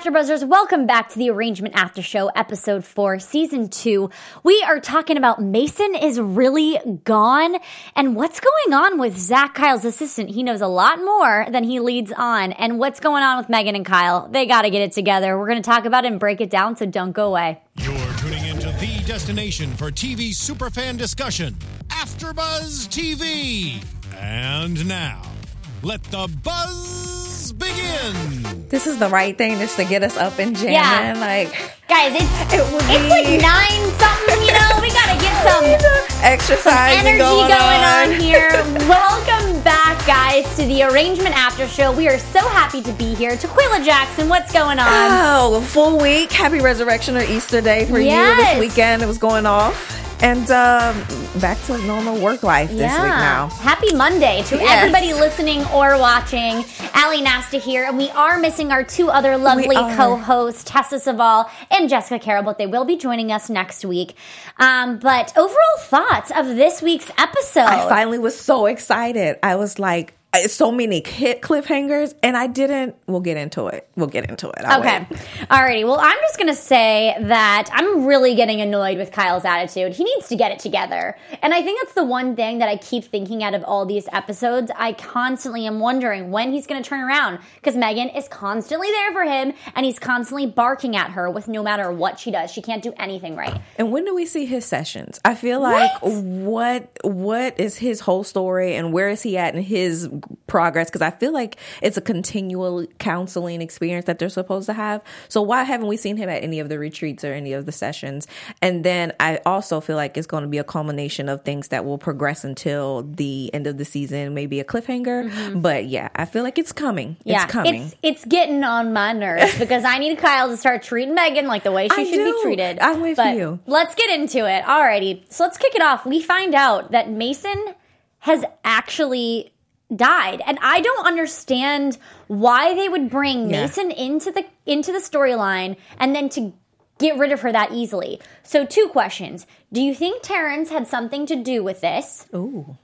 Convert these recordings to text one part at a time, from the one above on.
AfterBuzzers, welcome back to the Arrangement After Show, episode four, season two. We are talking about Mason is really gone and what's going on with Zach Kyle's assistant. He knows a lot more than he leads on, and what's going on with Megan and Kyle. They got to get it together. We're going to talk about it and break it down, so don't go away. You're tuning into the destination for TV superfan discussion, AfterBuzz TV. And now, let the buzz begin. This is the right thing just to get us up and jamming. Yeah. Like Guys, it's It would it's be- like nine something, you know. We gotta get some exercise energy going, going on. on. here. Welcome back, guys, to the Arrangement After Show. We are so happy to be here. Taquaila Jackson, what's going on? Oh, a full week. Happy Resurrection or Easter Day for you this weekend. It was going off. And um, back to normal work life this week now. Happy Monday to Yes. everybody listening or watching. Ally Nasta here, and we are missing our two other lovely co-hosts, Tessa Saval and Jessica Carroll, but they will be joining us next week. Um, but overall thoughts of this week's episode? I finally was so excited. I was like, so many hit cliffhangers, and I didn't. We'll get into it. We'll get into it. I'll Okay. wait. Alrighty. Well, I'm just going to say that I'm really getting annoyed with Kyle's attitude. He needs to get it together. And I think that's the one thing that I keep thinking out of all these episodes. I constantly am wondering when he's going to turn around because Megan is constantly there for him and he's constantly barking at her with no matter what she does. She can't do anything right. And when do we see his sessions? I feel like what what is his whole story and where is he at in his progress? Because I feel like it's a continual counseling experience that they're supposed to have. So why haven't we seen him at any of the retreats or any of the sessions? And then I also feel like it's going to be a culmination of things that will progress until the end of the season, maybe a cliffhanger. Mm-hmm. But yeah, I feel like it's coming. Yeah, it's coming. It's, it's getting on my nerves because I need Kyle to start treating Megan like the way she I should be treated. I'm with But you. Let's get into it. Alrighty, so let's kick it off. We find out that Mason has actually died, and I don't understand why they would bring Yeah. Mason into the into the storyline and then to get rid of her that easily. So, two questions: Do you think Terence had something to do with this? Ooh.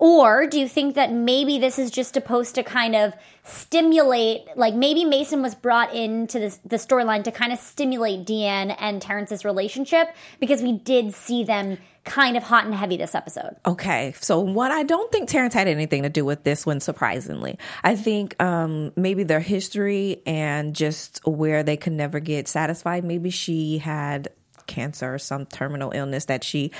Or do you think that maybe this is just supposed to kind of stimulate, like maybe Mason was brought into this, the storyline to kind of stimulate DeAnn and Terence's relationship because we did see them kind of hot and heavy this episode. Okay, so what I don't think Terence had anything to do with this one. Surprisingly, I think um, maybe their history and just where they could never get satisfied. Maybe she had cancer or some terminal illness that she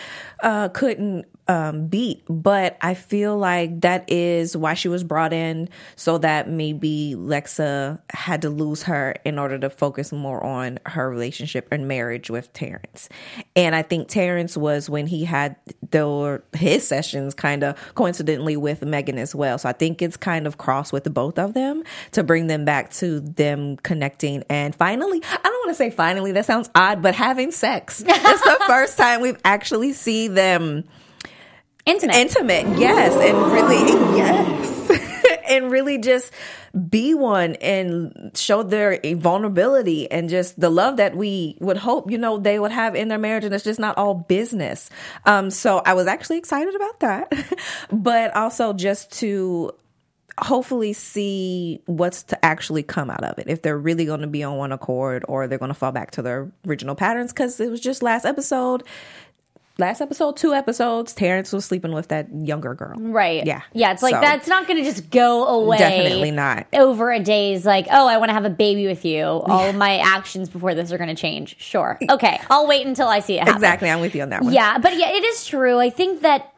uh, couldn't um, beat. But I feel like that is why she was brought in, so that maybe Lexa had to lose her in order to focus more on her relationship and marriage with Terence. And I think Terence was when he had the his sessions kind of coincidentally with Megan as well. So I think it's kind of crossed with the both of them to bring them back to them connecting and finally, I don't want to say finally, that sounds odd, but having sex. it's the first time we've actually seen them Intimate. intimate yes and really yes. And really just be one and show their vulnerability and just the love that we would hope you know they would have in their marriage and it's just not all business. Um so i was actually excited about that. But also just to hopefully see what's to actually come out of it if they're really going to be on one accord or they're going to fall back to their original patterns because it was just last episode last episode two episodes terence was sleeping with that younger girl Right. Yeah. Yeah. It's like So- that's not going to just go away. Definitely not. Over a day's like, oh, I want to have a baby with you. All of my actions before this are going to change. Sure. Okay. I'll wait until I see it happen. exactly i'm with you on that one Yeah, but yeah, it is true. I think that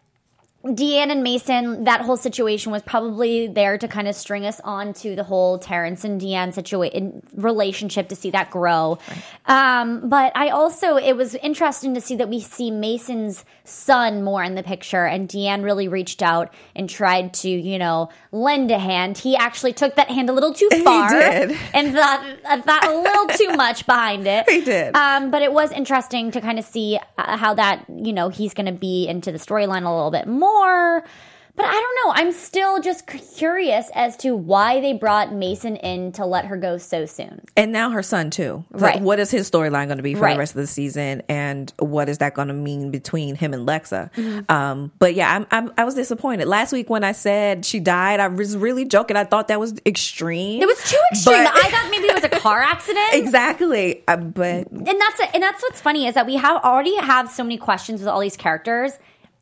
DeAnn and Mason, that whole situation was probably there to kind of string us on to the whole Terence and DeAnn situation relationship to see that grow. Um, but I also, it was interesting to see that we see Mason's son more in the picture, and DeAnn really reached out and tried to, you know, lend a hand. He actually took that hand a little too far did. and thought, uh, thought a little too much behind it. He did. Um, but it was interesting to kind of see uh, how that, you know, he's going to be into the storyline a little bit more. But I don't know. I'm still just curious as to why they brought Mason in to let her go so soon. And now her son too. Like, Right. what is his storyline going to be for Right. the rest of the season, and what is that going to mean between him and Lexa? Mm-hmm. Um, but yeah, I'm, I'm I was disappointed last week when I said she died. I was really joking. I thought that was extreme. It was too extreme. But- I thought maybe it was a car accident. exactly. Uh, but and that's and that's what's funny is that we have already have so many questions with all these characters.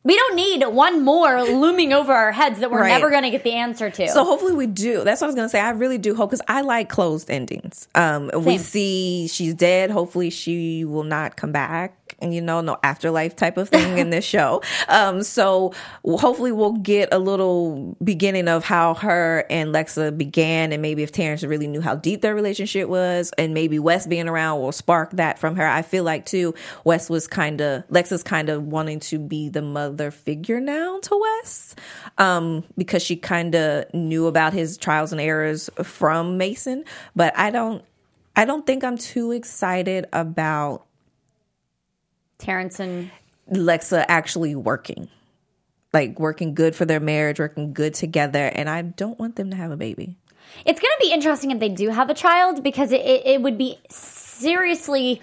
We don't need one more looming over our heads that we're Right. never going to get the answer to. So hopefully we do. That's what I was gonna say. I really do hope because I like closed endings. Um, we see she's dead. Hopefully she will not come back, you know, no afterlife type of thing in this show. Um, so hopefully we'll get a little beginning of how her and Lexa began, and maybe if Terence really knew how deep their relationship was, and maybe Wes being around will spark that from her. I feel like too, Wes was kind of Lexa's kind of wanting to be the mother figure now to Wes, um, because she kind of knew about his trials and errors from Mason. But I don't, I don't think I'm too excited about Terence and Lexa actually working, like working good for their marriage, working good together, and I don't want them to have a baby. it's going to be interesting if they do have a child because it, it, it would be seriously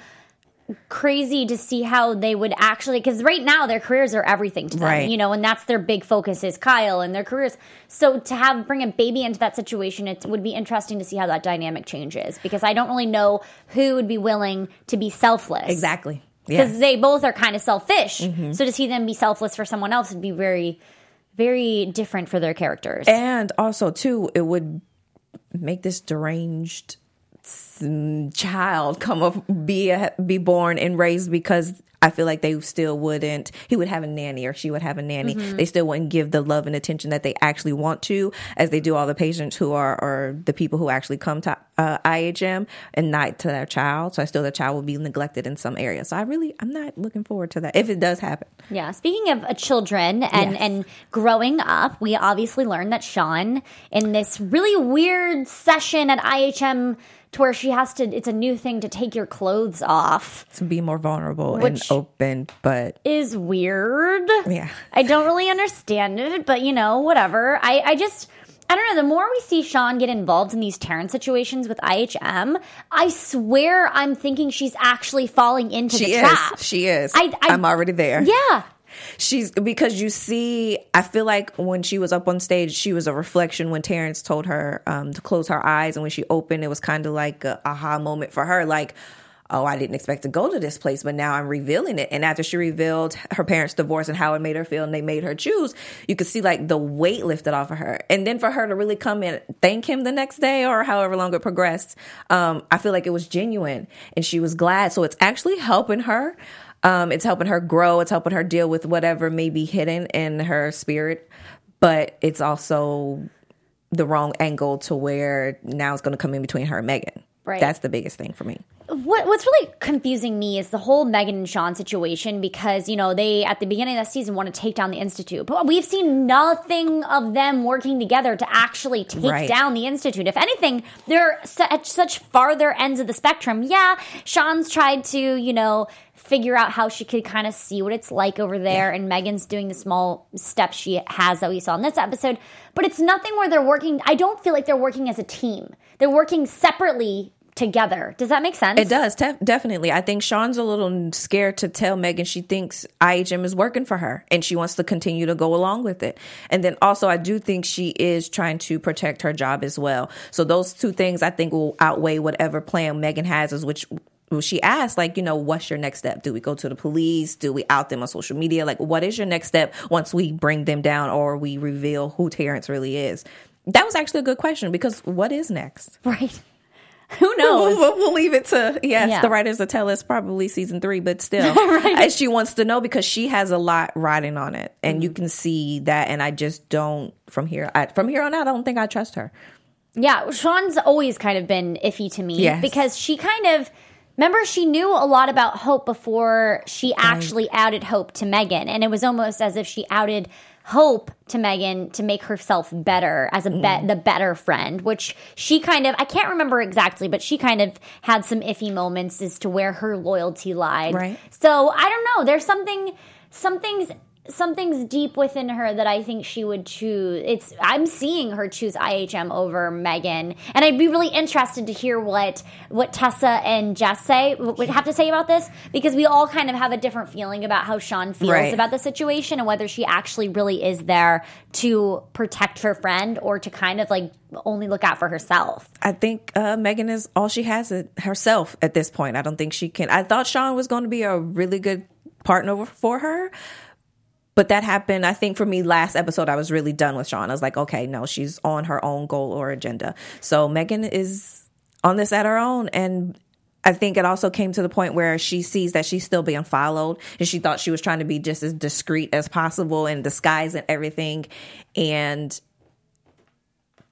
crazy to see how they would actually because right now their careers are everything to them Right. you know and that's their big focus is kyle and their careers so to have bring a baby into that situation it would be interesting to see how that dynamic changes because i don't really know who would be willing to be selfless Exactly. Because Yeah. Mm-hmm. they both are kind of selfish so to see them be selfless for someone else would be very very different for their characters And also, too, it would make this deranged child come up, be a, be born and raised because I feel like they still wouldn't. He would have a nanny, or she would have a nanny. They still wouldn't give the love and attention that they actually want to, as they do all the patients who are or the people who actually come to uh, IHM and not to their child. So I still the child will be neglected in some areas. So I really, I'm not looking forward to that if it does happen. Yeah. Speaking of uh, children and Yes. and growing up, we obviously learned that Sean in this really weird session at IHM to where she has to it's a new thing to take your clothes off To be more vulnerable and open, but is weird. Yeah. I don't really understand it, but you know, whatever. I I just I don't know. The more we see Sean get involved in these Terence situations with IHM, I swear I'm thinking she's actually falling into she the is. trap. She is. I- I- I'm already there. yeah. She's because you see, I feel like when she was up on stage, she was a reflection when Terence told her um, to close her eyes, and when she opened, it was kind of like a aha moment for her, like. Oh, I didn't expect to go to this place, but now I'm revealing it. And after she revealed her parents' divorce and how it made her feel, and they made her choose, you could see like the weight lifted off of her. And then for her to really come in, thank him the next day or however long it progressed, um, I feel like it was genuine, and she was glad. So it's actually helping her. Um, it's helping her grow. It's helping her deal with whatever may be hidden in her spirit, but it's also the wrong angle to where now it's going to come in between her and Megan. Right. That's the biggest thing for me. what what's really confusing me is the whole Megan and Sean situation because you know they at the beginning of the season want to take down the institute, but we've seen nothing of them working together to actually take Right. down the institute. If anything, they're at such farther ends of the spectrum. Yeah, Sean's tried to you know figure out how she could kind of see what it's like over there, and Megan's doing the small steps she has that we saw in this episode. But it's nothing where they're working. I don't feel like they're working as a team. They're working separately together. Does that make sense? It does, tef- definitely. I think Sean's a little scared to tell Megan she thinks IHM is working for her and she wants to continue to go along with it. And then also, I do think she is trying to protect her job as well. So, those two things I think will outweigh whatever plan Megan has, is which well, she asked, like, you know, what's your next step? Do we go to the police? Do we out them on social media? Like, what is your next step once we bring them down or we reveal who Terence really is? That was actually a good question because what is next? Right. Who We'll, knows? we'll, we'll leave it to yes, Yeah. the writers will tell us probably season three, but still, and she wants to know because she has a lot riding on it, and Mm-hmm. you can see that. And I just don't from here. I, from here on out, I don't think I trust her. yeah, Sean's always kind of been iffy to me Yes. because she kind of remember she knew a lot about Hope before she actually outed Hope to Megan, and it was almost as if she outed Hope to Megan to make herself better as a Mm. the better friend, which she kind of I can't remember exactly, but she kind of had some iffy moments as to where her loyalty lied. Right. So I don't know. There's something something's something's deep within her that I think she would choose. It's I'm seeing her choose IHM over Megan, and I'd be really interested to hear what what Tessa and Jess say would have to say about this because we all kind of have a different feeling about how Sean feels Right. about the situation and whether she actually really is there to protect her friend or to kind of like only look out for herself. I think uh, Megan is all she has it herself at this point. I don't think she can. I thought Sean was going to be a really good partner for her, but that happened. I think for me, last episode, I was really done with Sean. I was like, okay, no, she's on her own goal or agenda. So Megan is on this at her own, and I think it also came to the point where she sees that she's still being followed, and she thought she was trying to be just as discreet as possible and disguise and everything, and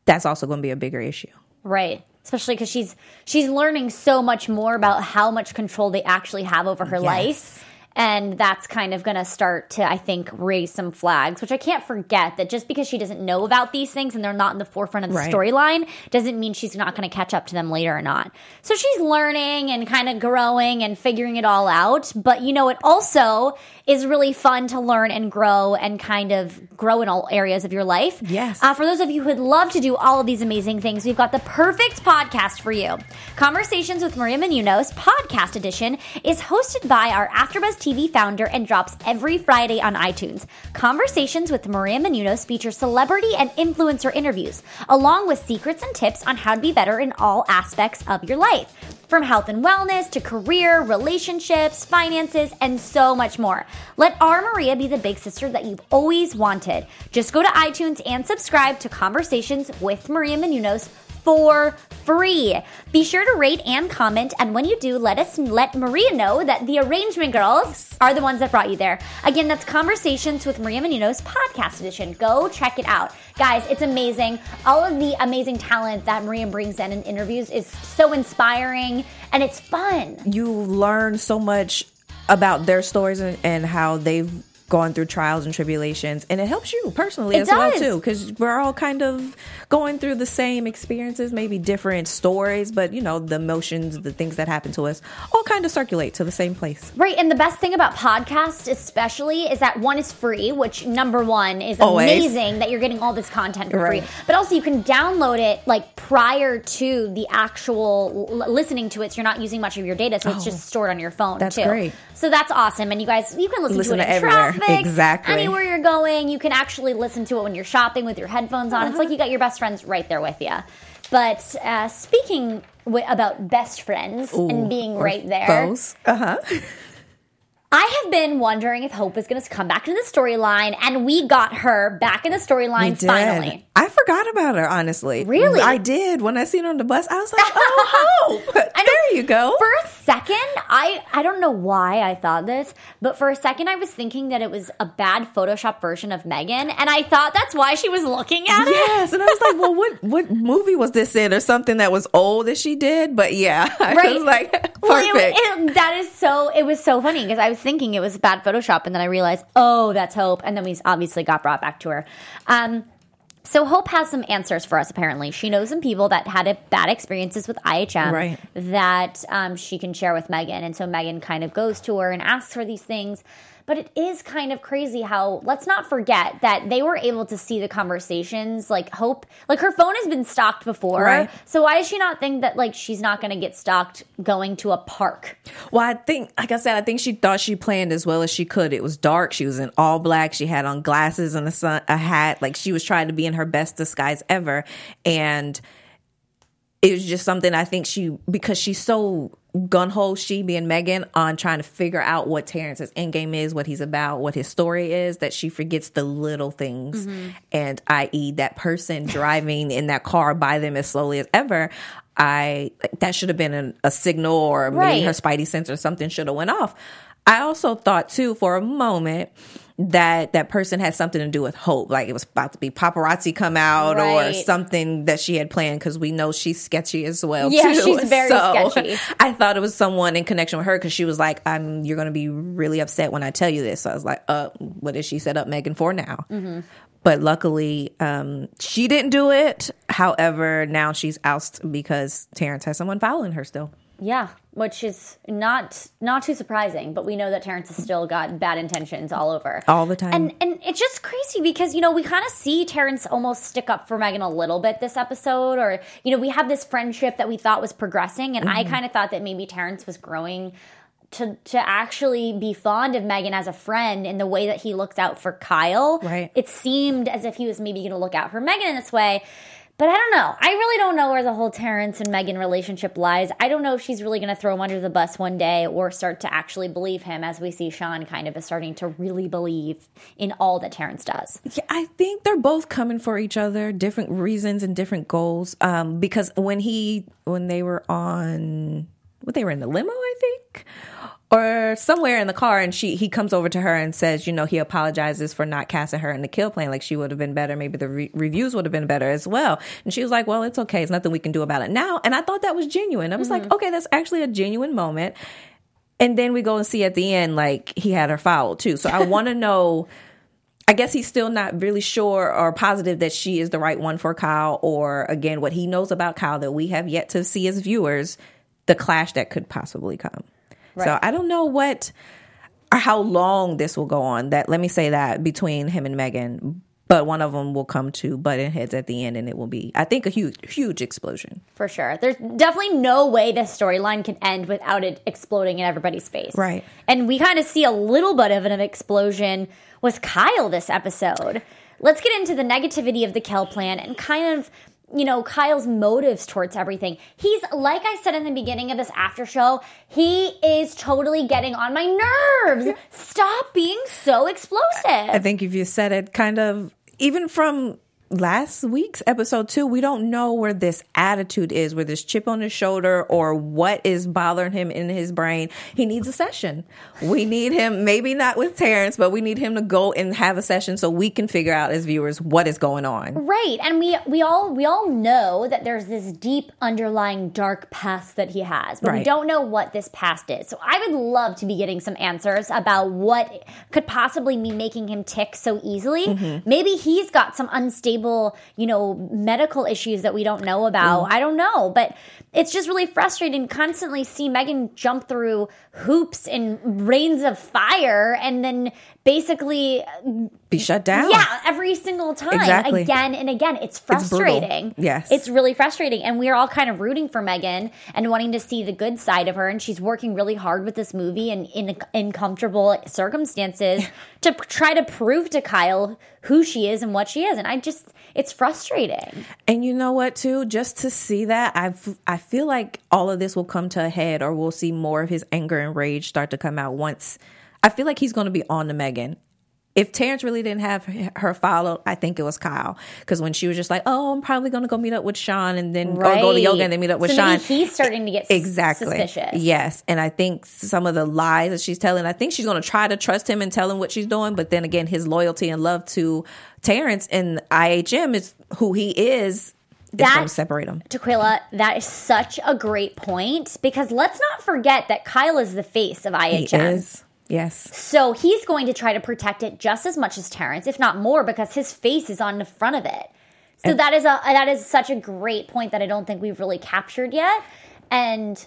that's also going to be a bigger issue. Right. Especially because she's she's learning so much more about how much control they actually have over her life. And that's kind of going to start to, I think, raise some flags, which I can't forget that just because she doesn't know about these things and they're not in the forefront of the Right. storyline doesn't mean she's not going to catch up to them later or not. So she's learning and kind of growing and figuring it all out. But, you know, it also is really fun to learn and grow and kind of grow in all areas of your life. Yes. Uh, for those of you who would love to do all of these amazing things, we've got the perfect podcast for you. Conversations with Maria Menounos, podcast edition, is hosted by our AfterBuzz TV founder and drops every Friday on iTunes. Conversations with Maria Menounos feature celebrity and influencer interviews, along with secrets and tips on how to be better in all aspects of your life. From health and wellness to career, relationships, finances, and so much more. Let our Maria be the big sister that you've always wanted. Just go to iTunes and subscribe to Conversations with Maria Menounos for free. Be sure to rate and comment, and when you do, let us let Maria know that the arrangement girls are the ones that brought you there. Again, that's Conversations with Maria Menounos podcast edition. Go check it out. Guys, it's amazing. All of the amazing talent that Maria brings in in interviews is so inspiring and it's fun. you learn so much about their stories and, and how they've gone through trials and tribulations and it helps you personally It as well too because we're all kind of going through the same experiences maybe different stories but you know the emotions the things that happen to us all kind of circulate to the same place Right, and the best thing about podcasts, especially, is that one is free, which number one is Always. amazing that you're getting all this content for Right. free. But also, you can download it like prior to the actual l- listening to it, so you're not using much of your data, so it's oh. just stored on your phone. Oh. That's too. great. So that's awesome, and you guys, you can listen, Listen to it to in everywhere. traffic, Exactly. anywhere you're going. You can actually listen to it when you're shopping with your headphones on. Uh-huh. It's like you got your best friends right there with you. But uh, speaking w- about best friends and being right there, uh-huh I have been wondering if Hope is going to come back into the storyline, and we got her back in the storyline finally. I forgot about her, honestly. Really? I did. When I seen her on the bus, I was like, oh, Hope. there you go. For a second, I I don't know why I thought this, but for a second I was thinking that it was a bad Photoshop version of Megan, and I thought that's why she was looking at it. Yes, and I was like, "Well, what what movie was this in, or something that was old that she did?" But yeah, I Right. was like, "Perfect." Well, it- it- that is so. It was so funny because I was thinking it was bad Photoshop, and then I realized, oh, that's Hope, and then we obviously got brought back to her. Um, so Hope has some answers for us. Apparently, she knows some people that had bad experiences with IHM Right. that um, she can share with Megan, and so Megan kind of goes to her and asks her these things. But it is kind of crazy how let's not forget that they were able to see the conversations. Like Hope, like her phone has been stalked before, Right. so why does she not think that like she's not going to get stalked going to a park? Well, I think, like I said, I think she thought she planned as well as she could. It was dark. She was in all black. She had on glasses and a sun, a hat. Like she was trying to be in her best disguise ever, and it was just something I think she because she's so gun ho, she being Megan on trying to figure out what Terence's endgame is, what he's about, what his story is, that she forgets the little things, mm-hmm. and i.e. that person driving in that car by them as slowly as ever. I that should have been an, a signal, or maybe her spidey sense or something should have went off. I also thought too for a moment that that person had something to do with hope like it was about to be paparazzi come out or something that she had planned because we know she's sketchy as well Yeah, too. she's very So, sketchy. i thought it was someone in connection with her because she was like i'm you're gonna be really upset when i tell you this so i was like uh what did she set up megan for now Mm-hmm. but luckily um she didn't do it however now she's ousted because terence has someone following her still Yeah, which is not not too surprising, but we know that Terence has still got bad intentions all over. All the time. And and it's just crazy because you know, we kind of see Terence almost stick up for Megan a little bit this episode or you know, we have this friendship that we thought was progressing and I Mm-hmm. kind of thought that maybe Terence was growing to to actually be fond of Megan as a friend in the way that he looks out for Kyle. Right. It seemed as if he was maybe going to look out for Megan in this way. But I don't know. I really don't know where the whole Terence and Megan relationship lies. I don't know if she's really going to throw him under the bus one day or start to actually believe him, as we see Sean kind of is starting to really believe in all that Terence does. Yeah, I think they're both coming for each other, different reasons and different goals. Um, because when he when they were on what they were in the limo, I think. Or somewhere in the car, and she he comes over to her and says, you know, he apologizes for not casting her in the kill plan. Like she would have been better. Maybe the re- reviews would have been better as well. And she was like, well, it's okay. It's nothing we can do about it now. And I thought that was genuine. I was like, mm-hmm. okay, that's actually a genuine moment. And then we go and see at the end, like he had her fouled too. So I want to know. I guess he's still not really sure or positive that she is the right one for Kyle, or again, what he knows about Kyle that we have yet to see as viewers, the clash that could possibly come. So I don't know what or how long this will go on. That let me say that between him and Megan, but one of them will come to button heads at the end, and it will be, I think, a huge, huge explosion. For sure. There's definitely no way this storyline can end without it exploding in everybody's face. Right. And we kind of see a little bit of an explosion with Kyle this episode. Let's get into the negativity of the Kel plan and kind of you know Kyle's motives towards everything. He's like I said in the beginning of this after show, he is totally getting on my nerves. Stop being so explosive. I think if you said it kind of even from last week's episode too, we don't know where this attitude is, where this chip on his shoulder or what is bothering him in his brain. He needs a session. We need him, maybe not with Terence, but we need him to go and have a session so we can figure out as viewers what is going on. Right, and we we all we all know that there's this deep underlying dark past that he has, but we don't know what this past is. So I would love to be getting some answers about what could possibly be making him tick so easily. Mm-hmm. Maybe he's got some unstable, you know, medical issues that we don't know about. I don't know, but it's just really frustrating to constantly see Megan jump through hoops and rains of fire and then basically uh, Be shut down. yeah, every single time, Exactly. again and again. It's frustrating. Yes. it's really frustrating, and we're all kind of rooting for Megan and wanting to see the good side of her. And she's working really hard with this movie and in in comfortable circumstances to try to prove to Kyle who she is and what she is. And I just, it's frustrating. And you know what, too? Just to see that, I I feel like all of this will come to a head, or we'll see more of his anger and rage start to come out once. I feel like he's going to be on to Megan. If Terence really didn't have her follow, I think it was Kyle. Because when she was just like, "Oh, I'm probably going to go meet up with Sean, and then or go to yoga and then meet up with so Sean," he's starting to get exactly suspicious. yes and i think some of the lies that she's telling i think she's going to try to trust him and tell him what she's doing but then again his loyalty and love to terence and ihm is who he is is That- to separate them Taquaila, that is such a great point because let's not forget that Kyle is the face of he IHM. Yes So he's going to try to protect it just as much as Terence, if not more, because his face is on the front of it. So that is a that is such a great point that I don't think we've really captured yet, and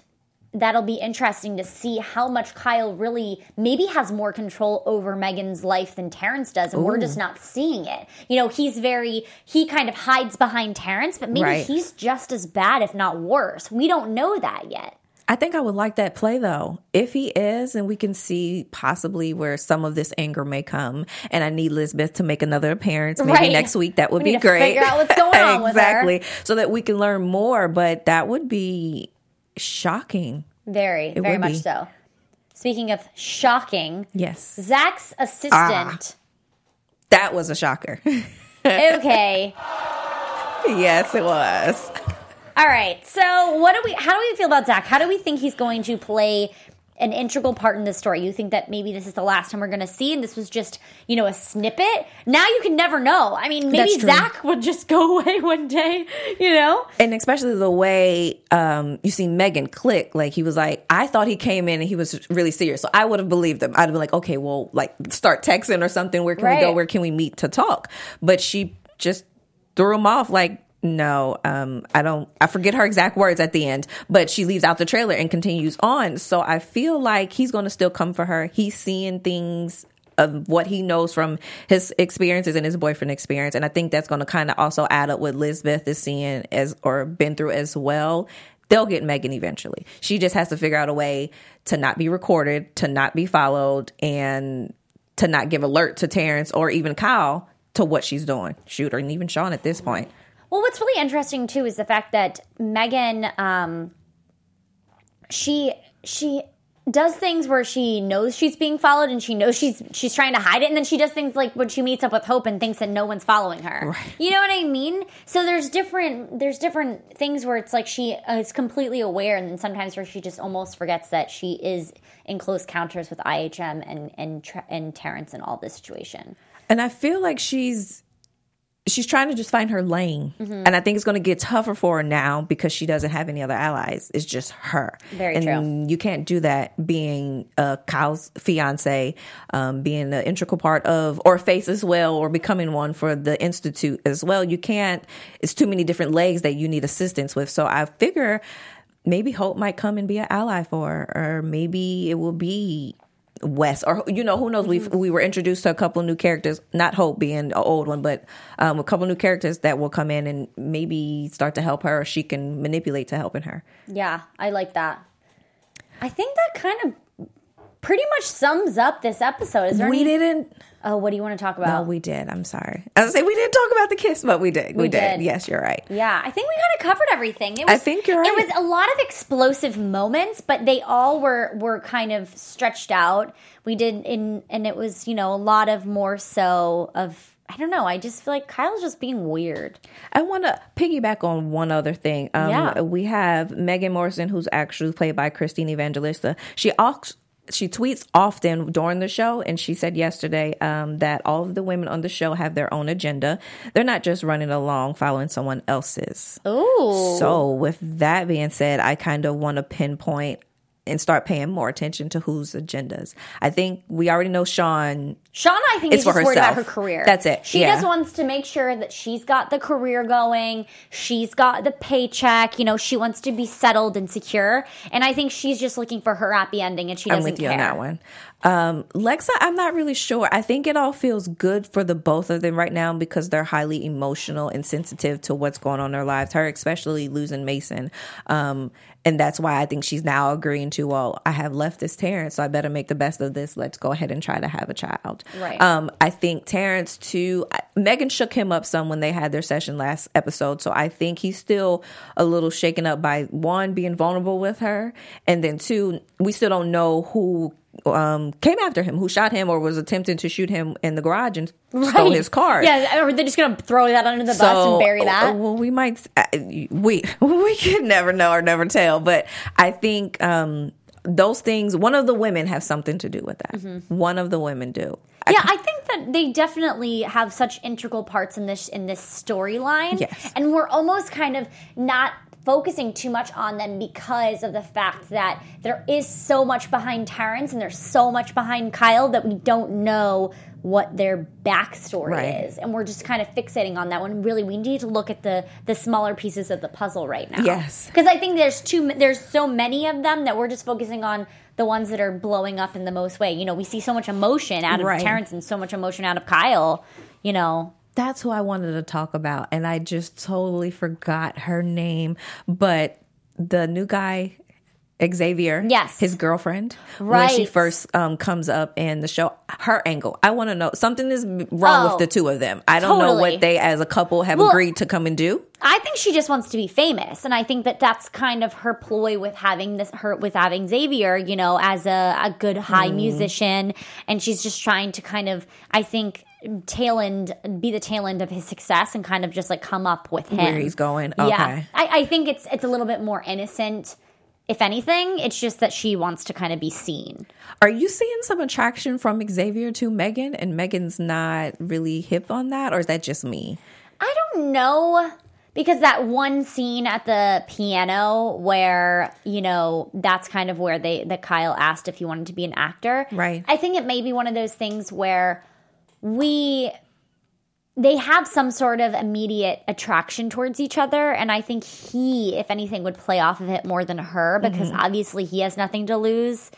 that'll be interesting to see how much Kyle really maybe has more control over Megan's life than Terence does, and we're just not seeing it. You know, he's very he kind of hides behind Terence, but maybe Right. he's just as bad, if not worse. We don't know that yet. I think i would like that play though if he is and we can see possibly where some of this anger may come and i need elizabeth to make another appearance maybe Right. next week that would We be great figure out what's going on exactly so that we can learn more but that would be shocking Very, very much be. so. Speaking of shocking, yes Zach's assistant. Ah, that was a shocker. okay. yes, it was. All right. So, what do we how do we feel about Zach? How do we think he's going to play an integral part in this story? You think that maybe this is the last time we're going to see and this was just, you know, a snippet? Now you can never know. I mean, maybe Zach would just go away one day, you know? And especially the way um, you see Megan click, like he was like, I thought he came in and he was really serious. So I would have believed him. I'd have been like, okay, well, like start texting or something. Where can we go? Where can we meet to talk? But she just threw him off like no, um, I don't, I forget her exact words at the end, but she leaves out the trailer and continues on. So I feel like he's going to still come for her. He's seeing things of what he knows from his experiences and his boyfriend experience. And I think that's going to kind of also add up what Lisbeth is seeing as, or been through as well. They'll get Megan eventually. She just has to figure out a way to not be recorded, to not be followed, and to not give alert to Terence or even Kyle to what she's doing. Shoot, or even Sean at this point. Well, what's really interesting too is the fact that Megan, um, she she does things where she knows she's being followed and she knows she's she's trying to hide it, and then she does things like when she meets up with Hope and thinks that no one's following her. Right. You know what I mean? So there's different there's different things where it's like she is completely aware, and then sometimes where she just almost forgets that she is in close counters with IHM and and and Terence in all this situation. And I feel like she's she's trying to just find her lane. And I think it's going to get tougher for her now because she doesn't have any other allies. It's just her. Very and true. you can't do that being uh, Kyle's fiance, um, being an integral part of or face as well, or becoming one for the institute as well. You can't. It's too many different legs that you need assistance with. So I figure maybe Hope might come and be an ally for her, or maybe it will be West, or you know, who knows? We Mm-hmm. we were introduced to a couple new characters, not Hope being an old one, but um, a couple new characters that will come in and maybe start to help her, or she can manipulate to helping her. Yeah, I like that. I think that kind of pretty much sums up this episode. Is there We any? didn't. Oh, what do you want to talk No, about? we did. I'm sorry. I was say we didn't talk about the kiss, but we did. We, We did. did. Yes, you're right. Yeah, I think we kind of covered everything. It was, I think you're right. It was a lot of explosive moments, but they all were were kind of stretched out. We did in, and it was you know a lot of more so of I don't know. I just feel like Kyle's just being weird. I want to piggyback on one other thing. Um, Yeah. We have Megan Morrison, who's actually played by Christine Evangelista. She she tweets often during the show, and she said yesterday um, that all of the women on the show have their own agenda. They're not just running along following someone else's. Ooh, So, with that being said, I kind of want to pinpoint and start paying more attention to whose agendas. I think we already know Sean Sean, I think is for just worried about her career. That's it, She yeah. just wants to make sure that she's got the career going. She's got the paycheck. You know, she wants to be settled and secure. And I think she's just looking for her happy ending, and she doesn't I'm with you care. on that one. Um, Lexa, I'm not really sure. I think it all feels good for the both of them right now because they're highly emotional and sensitive to what's going on in their lives. Her, especially losing Mason. Um, and that's why I think she's now agreeing to, well, I have left this Terence, so I better make the best of this. Let's go ahead and try to have a child. Right. Um, I think Terence too. I- Megan shook him up some when they had their session last episode, so I think he's still a little shaken up by one being vulnerable with her, and then two, we still don't know who um, came after him, who shot him or was attempting to shoot him in the garage and stole his car. Yeah, or they're just gonna throw that under the bus and bury that. uh, Well, we might. Uh, we we could never know or never tell. But I think um, those things. One of the women have something to do with that. One of the women do. Yeah, I think that they definitely have such integral parts in this in this storyline. Yes. And we're almost kind of not focusing too much on them because of the fact that there is so much behind Terence and there's so much behind Kyle that we don't know what their backstory Right. is. And we're just kind of fixating on that one. Really, we need to look at the the smaller pieces of the puzzle right now. Yes. Because I think there's too there's so many of them that we're just focusing on the ones that are blowing up in the most way. You know, we see so much emotion out of Right. Terence and so much emotion out of Kyle. You know, that's who I wanted to talk about, and I just totally forgot her name. But the new guy, Xavier, Yes. his girlfriend, right. when she first um, comes up in the show, her angle. I want to know something is wrong Oh, with the two of them. I don't know what they, as a couple, have Well- agreed to come and do. I think she just wants to be famous, and I think that that's kind of her ploy with having this her with having Xavier, you know, as a, a good high musician, and she's just trying to kind of, I think, tail end be the tail end of his success and kind of just like come up with him Where he's going. Yeah, I, I think it's it's a little bit more innocent. If anything, it's just that she wants to kind of be seen. Are you seeing some attraction from Xavier to Megan, and Megan's not really hip on that, or is that just me? I don't know because that one scene at the piano where you know that's kind of where they that Kyle asked if he wanted to be an actor. Right. I think it may be one of those things where we they have some sort of immediate attraction towards each other. And i think he if anything would play off of it more than her because mm-hmm. obviously he has nothing to lose.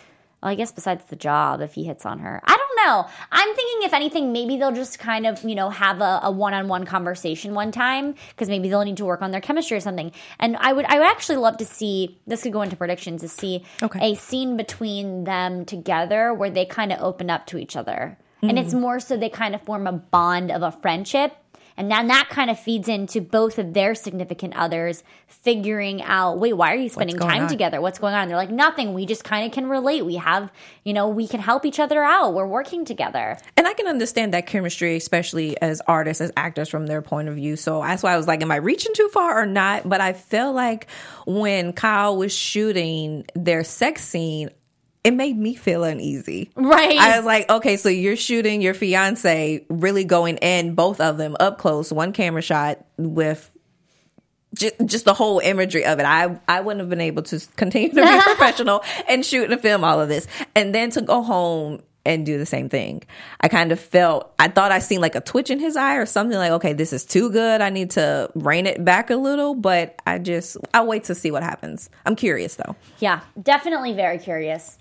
Well, i guess besides the job if he hits on her. I don't know. I'm thinking if anything maybe they'll just kind of you know have a, a one-on-one conversation one time because maybe they'll need to work on their chemistry or something. And i would i would actually love to see this could go into predictions to see Okay. a scene between them together where they kind of open up to each other and it's mm. more so they kind of form a bond of a friendship and then that kind of feeds into both of their significant others figuring out, wait, why are you spending time on? together? What's going on? They're like, nothing. We just kind of can relate. We have, you know, we can help each other out. We're working together. And I can understand that chemistry, especially as artists, as actors from their point of view. So that's why I was like, am I reaching too far or not? But I feel like when Kyle was shooting their sex scene, it made me feel uneasy. Right. I was like, okay, so you're shooting your fiance really going in, both of them up close, one camera shot with just, just the whole imagery of it. I, I wouldn't have been able to continue to be professional and shoot and film all of this. And then to go home and do the same thing. I kind of felt, I thought I seen like a twitch in his eye or something like, okay, this is too good. I need to rein it back a little, but I just, I'll wait to see what happens. I'm curious though. Yeah, definitely very curious.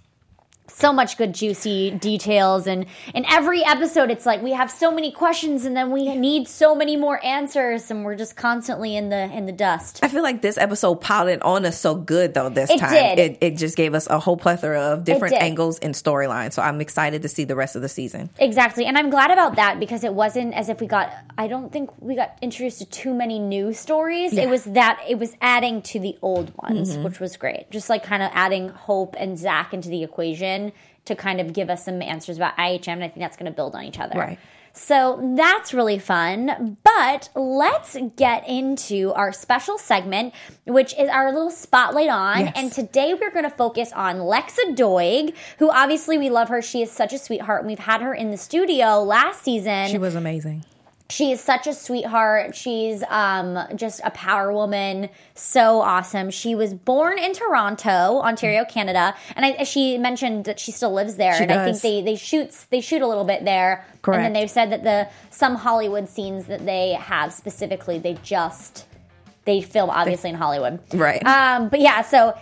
So much good juicy details and in every episode it's like we have so many questions and then we need so many more answers and we're just constantly in the in the dust. I feel like this episode piled on us so good though this It time. did. It it just gave us a whole plethora of different angles and storylines. So I'm excited to see the rest of the season. Exactly. And I'm glad about that because it wasn't as if we got I don't think we got introduced to too many new stories. It was that it was adding to the old ones, mm-hmm. which was great. Just like kind of adding Hope and Zach into the equation to kind of give us some answers about IHM and I think that's going to build on each other. Right. So that's really fun. But let's get into our special segment, which is our little spotlight on. Yes. And today we're going to focus on Lexa Doig, who obviously we love her. She is such a sweetheart. And we've had her in the studio last season. She was amazing. She is such a sweetheart. She's um, just a power woman. So awesome. She was born in Toronto, Ontario, Canada, and I, she mentioned that she still lives there. She and I think does. they they shoots they shoot a little bit there. And then they've said that the some Hollywood scenes that they have specifically, they just they film obviously in Hollywood. Right. Um, but yeah, so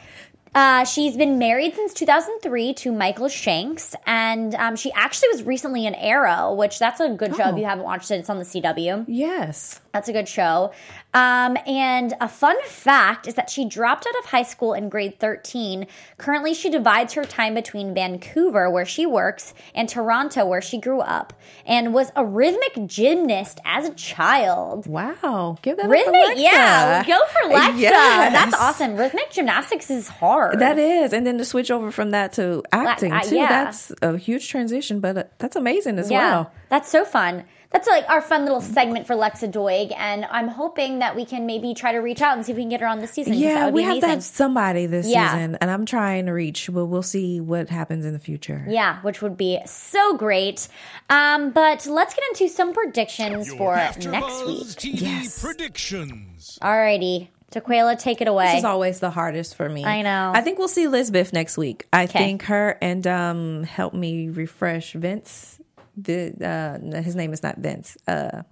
uh, she's been married since 2003 to Michael Shanks, and um, she actually was recently in Arrow, which that's a good show. If Oh. you haven't watched it, it's on the CW. Yes. That's a good show. Um, and a fun fact is that she dropped out of high school in grade 13. Currently, she divides her time between Vancouver, where she works, and Toronto, where she grew up, and was a rhythmic gymnast as a child. Wow. Give that Rhythmic, yeah, go for Lexa. Yes. That's awesome. Rhythmic gymnastics is hard. That is, and then to switch over from that to acting uh, too. yeah. That's a huge transition, but uh, that's amazing as Yeah, well. that's so fun. That's like our fun little segment for Lexa Doig, and I'm hoping that we can maybe try to reach out and see if we can get her on this season. 'cause that Yeah, would we be have to have somebody this Yeah. season, and I'm trying to reach. But we'll see what happens in the future. Yeah, which would be so great. Um, but let's get into some predictions for next AfterBuzz week. TV Yes. predictions. Alrighty, Taquaila, take it away. This is always the hardest for me. I know. I think we'll see Lisbeth next week. I Okay. think her and um help me refresh Vince. The uh his name is not Vince. Uh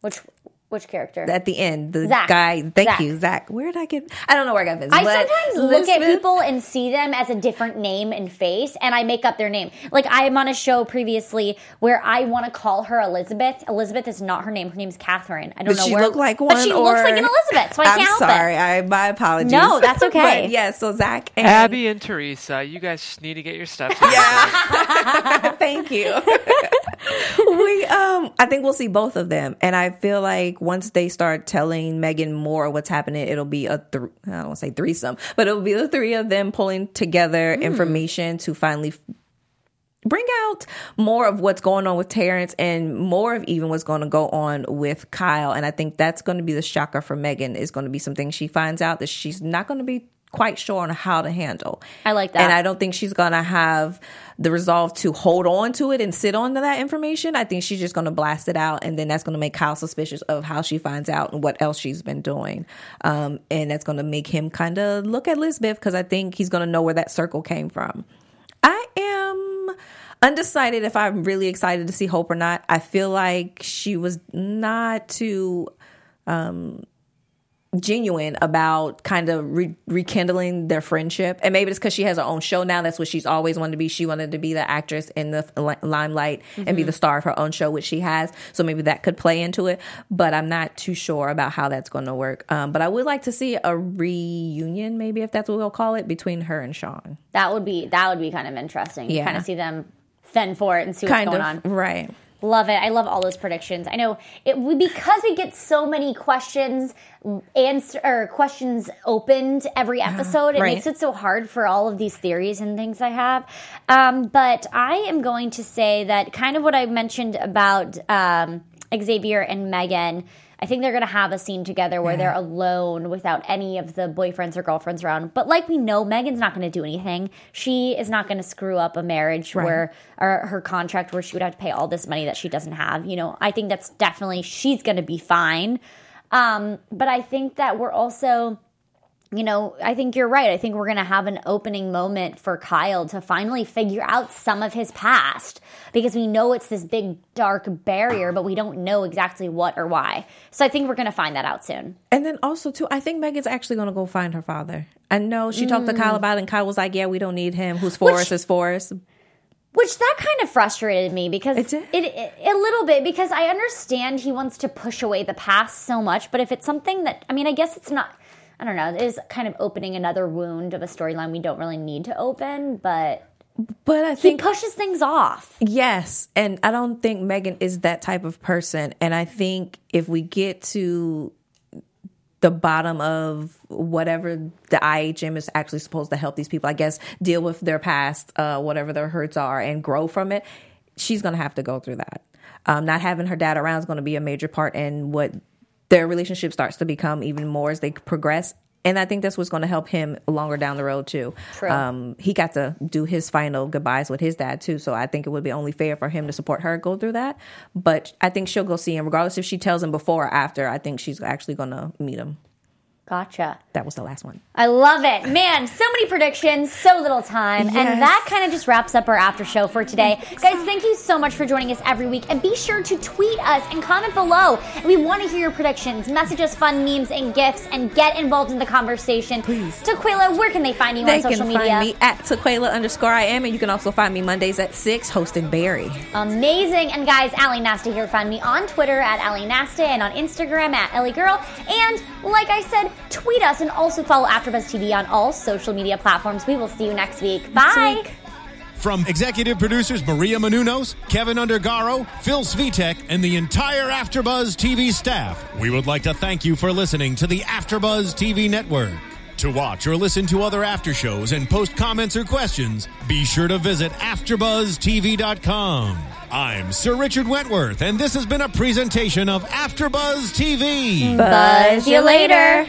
which which character? at the end, the Zach. guy. Thank Zach. you, Zach. Where did I get? I don't know where I got this. I but sometimes look at people and see them as a different name and face, and I make up their name. Like I'm on a show previously where I want to call her Elizabeth. Elizabeth is not her name. Her name is Catherine. I don't Does know she where. look like one? but she looks like an Elizabeth, so I I'm can't help sorry. it. I my apologies. No, that's okay. but yeah, so Zach and Abby and Teresa, you guys just need to get your stuff together. Thank you. we um I think we'll see both of them. And I feel like once they start telling Megan more of what's happening, it'll be a th- I don't want to say threesome, but it'll be the three of them pulling together Hmm. information to finally f- bring out more of what's going on with Terence and more of even what's going to go on with Kyle. And I think that's going to be the shocker for Megan is going to be something she finds out that she's not going to be quite sure on how to handle. I like that. And I don't think she's going to have the resolve to hold on to it and sit on to that information. I think she's just going to blast it out. And then that's going to make Kyle suspicious of how she finds out and what else she's been doing. Um, and that's going to make him kind of look at Lisbeth because I think he's going to know where that circle came from. I am undecided if I'm really excited to see Hope or not. I feel like she was not too um, genuine about kind of re- rekindling their friendship. And maybe it's because she has her own show now. That's what she's always wanted to be. She wanted to be the actress in the li- limelight mm-hmm. and be the star of her own show, which she has. So maybe that could play into it. But I'm not too sure about how that's going to work. Um, but I would like to see a reunion, maybe if that's what we'll call it, between her and Sean. That would be that would be kind of interesting. Yeah, kind of see them fend for it and see what's kind going of, on. Right. Love it. I love all those predictions. I know it we, because we get so many questions answer or questions opened every episode. It right. makes it so hard for all of these theories and things I have. Um, but I am going to say that kind of what I mentioned about um, Xavier and Megan I think they're going to have a scene together where yeah. they're alone without any of the boyfriends or girlfriends around. But like we know, Megan's not going to do anything. She is not going to screw up a marriage right. where or her contract where she would have to pay all this money that she doesn't have. You know, I think that's definitely she's going to be fine. Um, but I think that we're also you know, I think you're right. I think we're going to have an opening moment for Kyle to finally figure out some of his past because we know it's this big dark barrier, but we don't know exactly what or why. So I think we're going to find that out soon. And then also, too, I think Megan's actually going to go find her father. I know she mm. talked to Kyle mm. about it, and Kyle was like, Yeah, we don't need him. Who's for Which, us is for us. Which that kind of frustrated me because it, it, it, a little bit because I understand he wants to push away the past so much, but if it's something that I mean, I guess it's not I don't know, it is kind of opening another wound of a storyline we don't really need to open, but but I think he pushes things off. Yes, and I don't think Megan is that type of person. And I think if we get to the bottom of whatever the IHM is actually supposed to help these people, I guess, deal with their past, uh, whatever their hurts are, and grow from it, she's going to have to go through that. Um, not having her dad around is going to be a major part in what their relationship starts to become even more as they progress. And I think that's what's going to help him longer down the road too. True. Um, he got to do his final goodbyes with his dad too, so I think it would be only fair for him to support her go through that. But I think she'll go see him, regardless if she tells him before or after. I think she's actually going to meet him. Gotcha. That was the last one. I love it. Man, so many predictions, so little time. Yes. And that kind of just wraps up our after show for today. Guys, thank you so much for joining us every week. And be sure to tweet us and comment below. We want to hear your predictions. Message us fun memes and gifts and get involved in the conversation. Please. Taquaila, where can they find you they on social media? They can find me at Taquaila underscore I am. And you can also find me Mondays at 6 hosting Barry. Amazing. And guys, Ally Nasta here. Find me on Twitter at Ally Nasta and on Instagram at Ellie Girl. And like I said, tweet us and also follow AfterBuzz TV on all social media platforms. We will see you next week. Bye. Week. From executive producers Maria Menounos, Kevin Undergaro, Phil Svitek, and the entire AfterBuzz TV staff, we would like to thank you for listening to the AfterBuzz TV network. To watch or listen to other after shows and post comments or questions, be sure to visit AfterBuzzTV.com. I'm Sir Richard Wentworth, and this has been a presentation of AfterBuzz TV. Buzz you later.